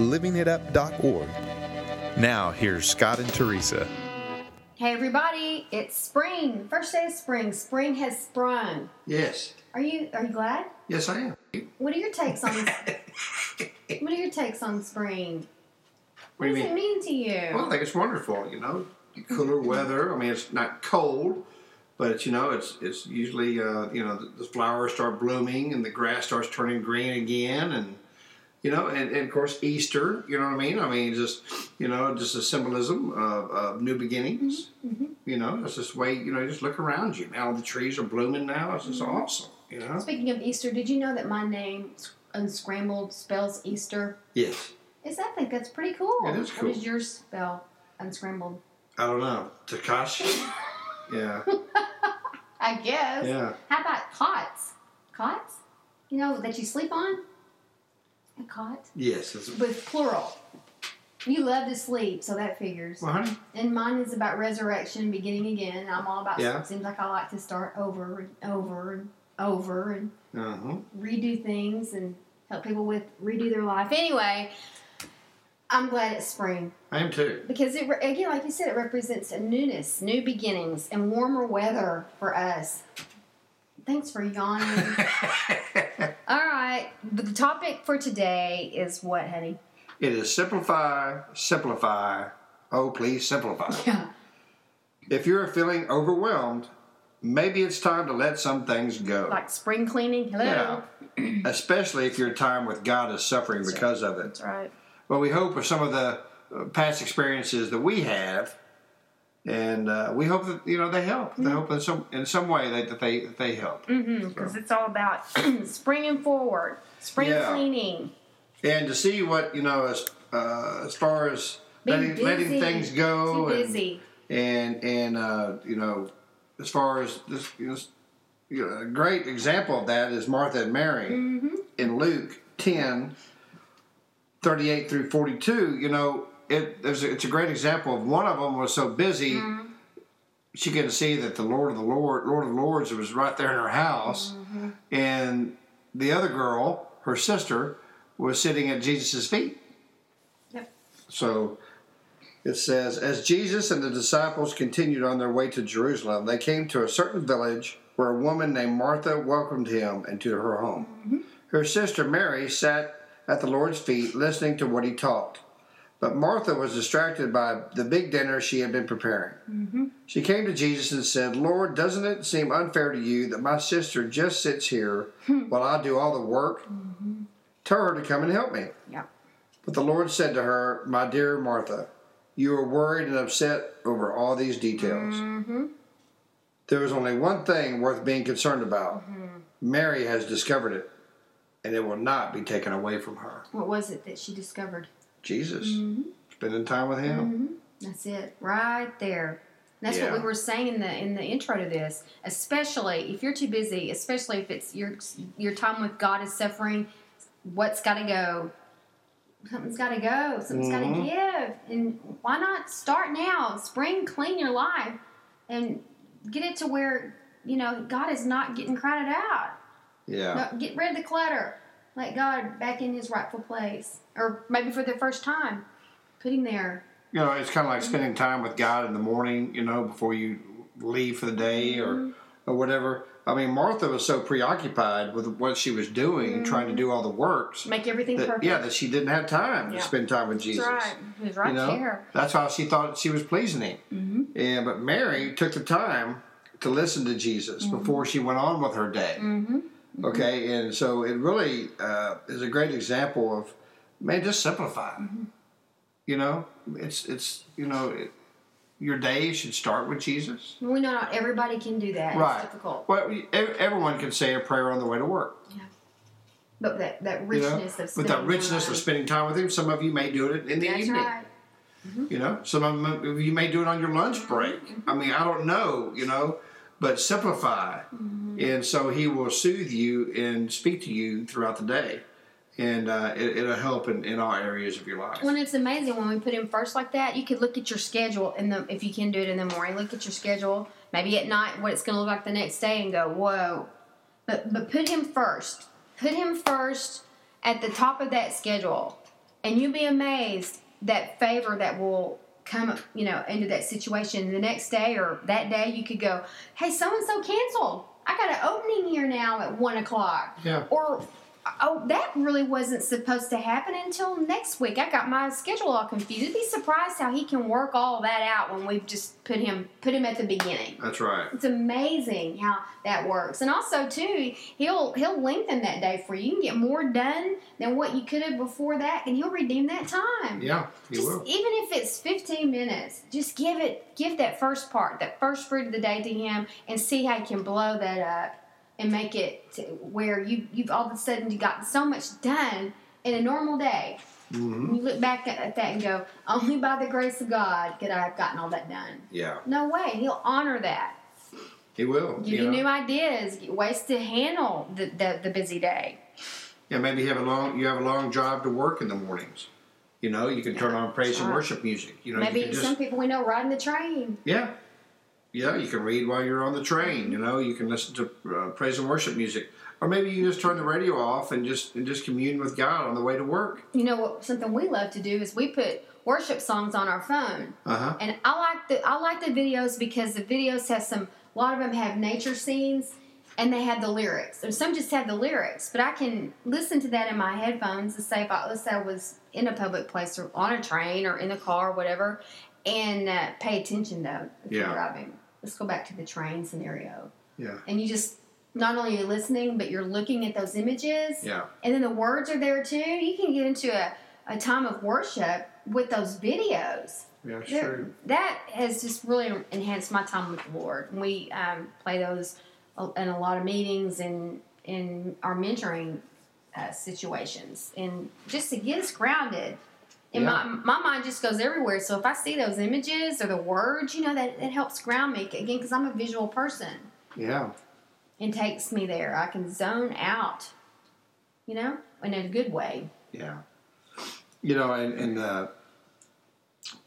livingitup.org. Now, here's Scott and Teresa. Hey everybody, it's spring. First day of spring. Spring has sprung. Yes. Are you are you glad? Yes, I am. What are your takes on What are your takes on spring? What What do you does it mean? mean to you? Well, I think it's wonderful. You know, cooler weather. I mean, it's not cold, but it's you know, it's it's usually uh, you know the, the flowers start blooming and the grass starts turning green again, and you know, and, and of course Easter. You know what I mean? I mean, just you know, just a symbolism of, of new beginnings. Mm-hmm. You know, it's just way you know, just look around you. Now the trees are blooming. Now it's just mm-hmm. awesome. You know. Speaking of Easter, did you know that my name unscrambled spells Easter? Yes. Is I think that's pretty cool. It is What cool. does yours spell unscrambled? I don't know. Takashi. yeah. I guess. Yeah. How about cots? Cots? You know that you sleep on? A cot? Yes. It's, With plural. You love to sleep, so that figures. well, honey. And mine is about resurrection, beginning again. I'm all about. Yeah. Seems like I like to start over and over and over and Uh huh. redo things and help people with redo their life. Anyway, I'm glad it's spring I am too. because it again, like you said, it represents a newness, new beginnings, and warmer weather for us. Thanks for yawning. all right, but the topic for today is what, honey? It is simplify, simplify. Oh, please simplify. Yeah. If you're feeling overwhelmed, maybe it's time to let some things go. Like spring cleaning. Hello. Yeah. Especially if your time with God is suffering because of it. That's right. Well, we hope with some of the uh, past experiences that we have, and uh, we hope that you know they help. They hope in some in some way that, that they that they help. because it's all about springing forward, spring Yeah. cleaning. And to see what you know as uh, as far as letting, letting things go and- busy. and and uh, you know, as far as this, you know, you know, a great example of that is Martha and Mary in Luke 10, 38 through 42. You know, it there's a, it's a great example of one of them was so busy. Mm-hmm. She couldn't see that the Lord of the Lord, Lord of the Lords, was right there in her house, mm-hmm. and the other girl, her sister, was sitting at Jesus' feet. Yep. So it says, As Jesus and the disciples continued on their way to Jerusalem, they came to a certain village where a woman named Martha welcomed him into her home. Mm-hmm. Her sister Mary sat at the Lord's feet listening to what he taught. But Martha was distracted by the big dinner she had been preparing. Mm-hmm. She came to Jesus and said, Lord, doesn't it seem unfair to you that my sister just sits here hmm. while I do all the work? Mm-hmm. Tell her to come and help me. Yeah. But the Lord said to her, My dear Martha, you are worried and upset over all these details. Mm-hmm. There is only one thing worth being concerned about. Mary has discovered it, and it will not be taken away from her. What was it that she discovered? Jesus, spending time with Him. That's it, right there. That's what we were saying in the in the intro to this. Especially if you're too busy, especially if it's your your time with God is suffering. What's got to go? Something's got to go. Something's got Mhm. to give. And why not start now? Spring, clean your life, and get it to where you know God is not getting crowded out. Yeah. No, get rid of the clutter. Let God back in His rightful place, or maybe for the first time, put Him there. You know, it's kind of like spending time with God in the morning, you know, before you leave for the day or, or whatever. I mean, Martha was so preoccupied with what she was doing, trying to do all the works. Make everything that, perfect. yeah, that she didn't have time Yeah. to spend time with Jesus. That's right. He was right You know, there. that's how she thought she was pleasing him. Mm-hmm. And but Mary took the time to listen to Jesus Mm-hmm. before she went on with her day. Okay, and so it really uh, is a great example of man, just simplify. Mm-hmm. You know, it's it's you know, it, your day should start with Jesus. We know not everybody can do that. Right. It's difficult. Well, everyone can say a prayer on the way to work. Yeah. But that, that You know, richness of that richness time. of spending time with Him. Some of you may do it in the That's evening. right. You know, some of you may do it on your lunch break. I mean, I don't know, you know, but simplify. And so he will soothe you and speak to you throughout the day. And uh, it, it'll help in, in all areas of your life. When it's amazing when we put him first like that, you could look at your schedule in the if you can do it in the morning. Look at your schedule, maybe at night, what it's going to look like the next day, and go, whoa. But but put him first. Put him first at the top of that schedule, and you'll be amazed that favor that will come you know into that situation the next day or that day. You could go, hey, so and so canceled. I got an opening here now at one o'clock Yeah. or oh that really wasn't supposed to happen until next week. I got my schedule all confused. You'd be surprised how he can work all that out when we've just put him put him at the beginning. That's right. it's amazing how that works. And also too he'll he'll lengthen that day for you. You can get more done than what you could have before that and he'll redeem that time. Yeah, he just will. even if it's 15 minutes just give it give that first part that first fruit of the day to him and see how he can blow that up and make it to where you you've all of a sudden you got so much done in a normal day. Hmm you look back at, at that and go only by the grace of god could i have gotten all that done. Yeah, no way. He'll honor that. He will. give you you know? new ideas. Ways to handle the, the, the busy day. Yeah, maybe you have a long you have a long drive to work in the mornings. You know, you can turn on praise and worship music. You know, you maybe can just some people we know riding the train. Yeah. Yeah, you can read while you're on the train. You know, you can listen to uh, praise and worship music, or maybe you just turn the radio off and just and just commune with God on the way to work. you know what something we love to do is we put worship songs on our phone Uh huh. and i like the i like the videos because the videos have some a lot of them have nature scenes and they have the lyrics and some just have the lyrics but i can listen to that in my headphones and say if i let's say i was in a public place or on a train or in the car or whatever and uh, pay attention though if you're Yeah. driving let's go back to the train scenario Yeah. and you just not only you're you listening but you're looking at those images Yeah. and then the words are there too. You can get into a, a time of worship with those videos. Yeah. True. That has just really enhanced my time with the Lord. And we um, play those in a lot of meetings and in our mentoring uh, situations, and just to get us grounded. And Yeah. my, my mind just goes everywhere. So if I see those images or the words, you know, that it helps ground me again because I'm a visual person Yeah. and takes me there. I can zone out, you know, in a good way. Yeah. You know, and, and uh,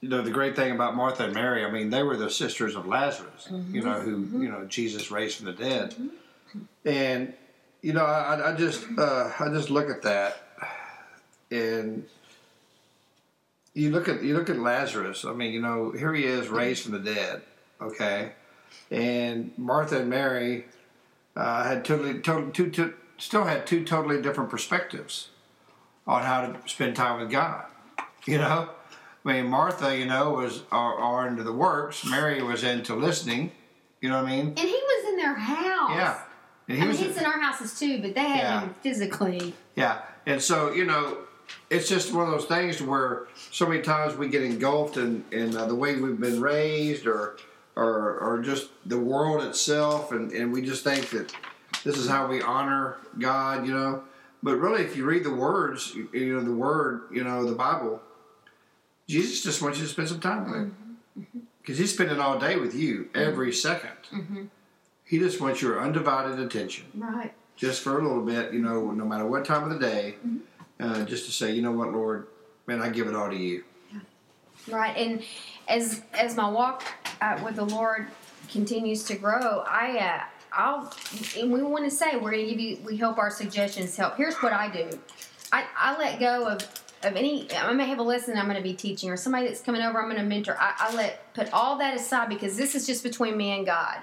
you know the great thing about Martha and Mary, I mean, they were the sisters of Lazarus. You know, who you know Jesus raised from the dead, and you know, I, I just uh, I just look at that, and you look at you look at Lazarus. I mean, you know, here he is raised from the dead. Okay, and Martha and Mary uh, had totally, totally two, two, still had two totally different perspectives on how to spend time with God. You know, I mean, Martha, you know, was are, are into the works. Mary was into listening. You know what I mean? And he was in their house. Yeah. And I mean, he's in our houses too, but they had Yeah. him physically. Yeah, and so you know, it's just one of those things where so many times we get engulfed in in uh, the way we've been raised, or or or just the world itself, and and we just think that this is how we honor God, you know. But really, if you read the words, you, you know the word, you know the Bible, Jesus just wants you to spend some time with Him. Mm-hmm. Because He's spending all day with you mm-hmm. every 2nd mm-hmm. He just wants your undivided attention. Right. just for a little bit, you know, no matter what time of the day, uh, just to say, you know what, Lord, man, I give it all to you. Right. And as as my walk uh, with the Lord continues to grow, I uh, I'll and we want to say we're to give you we hope our suggestions help. Here's what I do. I, I let go of of any I may have a lesson I'm going to be teaching or somebody that's coming over I'm going to mentor. I, I let put all that aside because this is just between me and God.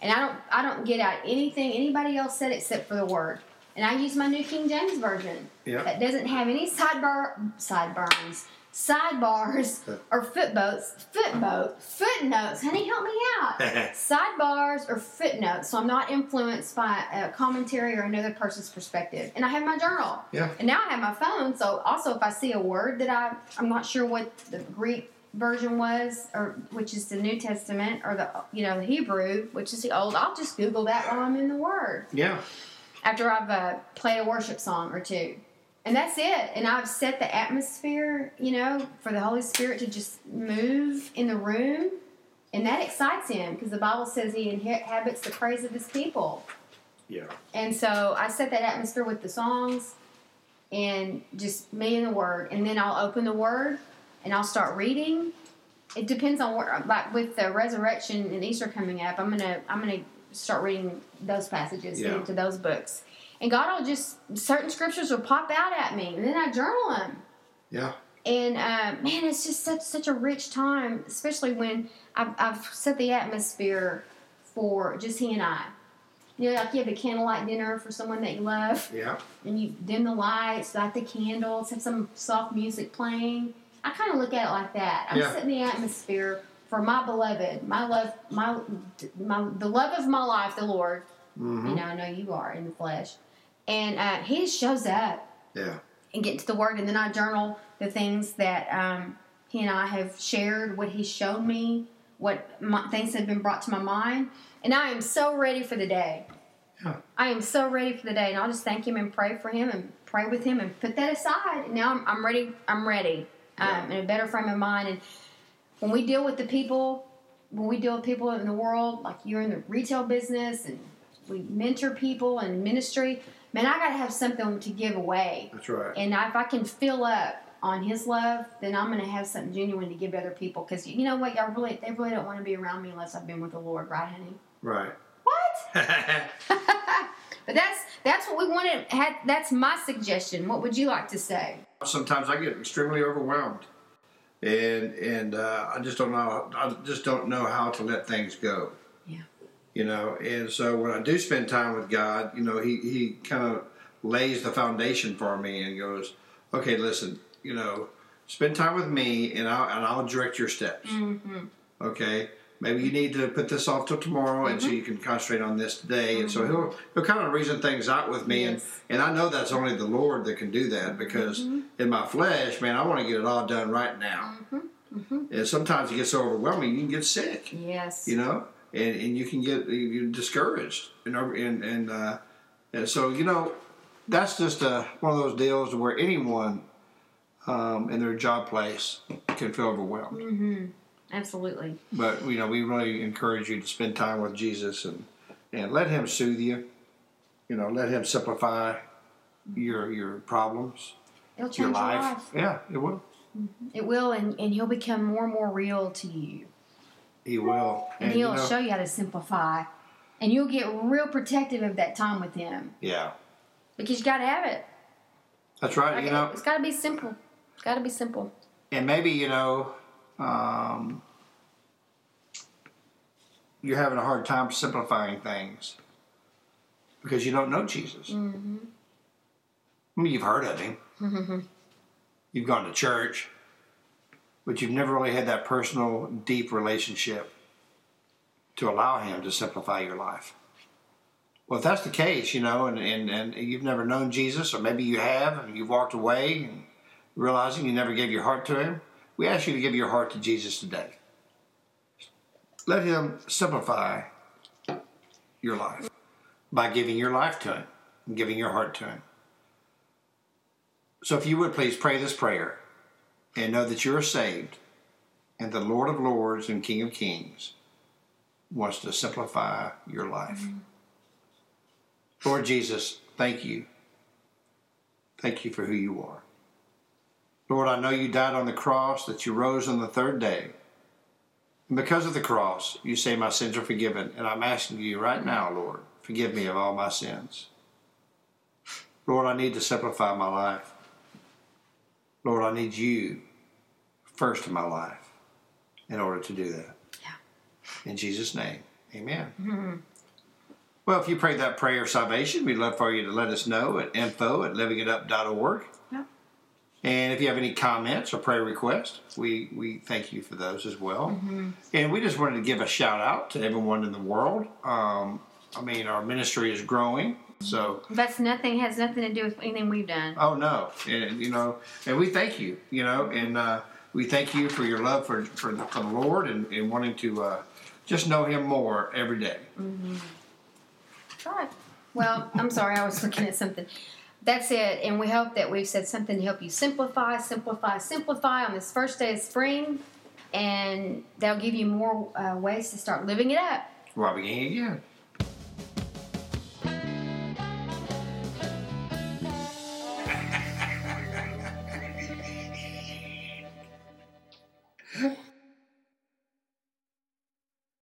And I don't I don't get out anything anybody else said except for the word. And I use my New King James Version. Yeah. That doesn't have any sidebar sideburns, sidebars, or footboats, footboat, footnotes. Honey, help me out. Sidebars or footnotes, so I'm not influenced by a commentary or another person's perspective. And I have my journal. Yeah. And now I have my phone, so also if I see a word that I I'm not sure what the Greek version was, or which is the New Testament, or the you know the Hebrew, which is the old, I'll just Google that while I'm in the Word. Yeah. After I've uh, played a worship song or two. And that's it. And I've set the atmosphere, you know, for the Holy Spirit to just move in the room. And that excites him because the Bible says he inhabits the praise of his people. Yeah. And so I set that atmosphere with the songs and just me and the Word. And then I'll open the Word and I'll start reading. It depends on where, like with the resurrection and Easter coming up, I'm gonna I'm gonna start reading those passages Yeah. into those books. And God will just certain scriptures will pop out at me, and then I journal them. Yeah. And uh, man, it's just such such a rich time, especially when I've, I've set the atmosphere for just he and I. You know, like you have a candlelight dinner for someone that you love, Yeah. and you dim the lights, light the candles, have some soft music playing. I kind of look at it like that. I'm Yeah. setting the atmosphere for my beloved, my love, my my the love of my life, the Lord. Mm-hmm. You know, I know you are in the flesh, and uh, He just shows up Yeah. and get to the word and then I journal the things that um, he and I have shared, what He showed me, what my, things have been brought to my mind, and I am so ready for the day. Yeah. I am so ready for the day, and I'll just thank him and pray for him and pray with him and put that aside. And now I'm, I'm ready. I'm ready um, in a better frame of mind. And when we deal with the people, when we deal with people in the world, like you're in the retail business and we mentor people and ministry, man, I got to have something to give away. That's right. And if I can fill up on His love, then I'm going to have something genuine to give to other people. Because you know what, y'all really, they really don't want to be around me unless I've been with the Lord, right, honey? right. What? but that's that's what we wanted. Had that's my suggestion. What would you like to say? Sometimes I get extremely overwhelmed, and and uh, I just don't know. I just don't know how to let things go. Yeah. You know, and so when I do spend time with God, you know, He He kind of lays the foundation for me and goes, okay, listen, you know, spend time with me, and I'll and I'll direct your steps. Mm-hmm. Okay. Maybe you need to put this off till tomorrow, and so Mm-hmm. you can concentrate on this today. And so he'll he'll kind of reason things out with me, Yes. and and I know that's only the Lord that can do that because Mm-hmm. in my flesh, man, I want to get it all done right now. Mm-hmm. And sometimes it gets so overwhelming, you can get sick, Yes. you know, and and you can get you discouraged, know, and and uh, and so you know, that's just uh, one of those deals where anyone um, in their job place can feel overwhelmed Mm-hmm. Absolutely. but you know we really encourage you to spend time with Jesus and and let him soothe you you know let him simplify your your problems It'll change your your life. life. yeah it will mm-hmm. It will, and, and he'll become more and more real to you. he will And, you he'll know, show you how to simplify. And you'll get real protective of that time with him. yeah Because you got to have it. that's right Like, you know it's got to be simple. It's got to be simple. and maybe you know um, you're having a hard time simplifying things because you don't know Jesus. Mm-hmm. I mean, you've heard of him. You've gone to church, but you've never really had that personal, deep relationship to allow him to simplify your life. Well, if that's the case, you know, and, and, and you've never known Jesus, or maybe you have, and you've walked away and realizing you never gave your heart to him, we ask you to give your heart to Jesus today. Let him simplify your life by giving your life to him and giving your heart to him. So if you would please pray this prayer and know that you're saved and the Lord of Lords and King of Kings wants to simplify your life. Lord Jesus, thank you. Thank you for who you are. Lord, I know you died on the cross, that you rose on the third day. And because of the cross, you say my sins are forgiven. And I'm asking you right now, Lord, forgive me of all my sins. Lord, I need to simplify my life. Lord, I need you first in my life in order to do that. Yeah. In Jesus' name, amen. Mm-hmm. Well, if you prayed that prayer of salvation, we'd love for you to let us know at info at livingitup.org. And if you have any comments or prayer requests, we, we thank you for those as well. And we just wanted to give a shout out to everyone in the world. Um, I mean, our ministry is growing. So, That's nothing, has nothing to do with anything we've done. oh no, and you know, and we thank you, you know, and uh, we thank you for your love for for the, for the Lord and, and wanting to uh, just know Him more every day. That's right. Well, I'm sorry, I was looking at something. That's it, and we hope that we've said something to help you simplify, simplify, simplify on this first day of spring, and they'll give you more uh, ways to start living it up. Beginning again.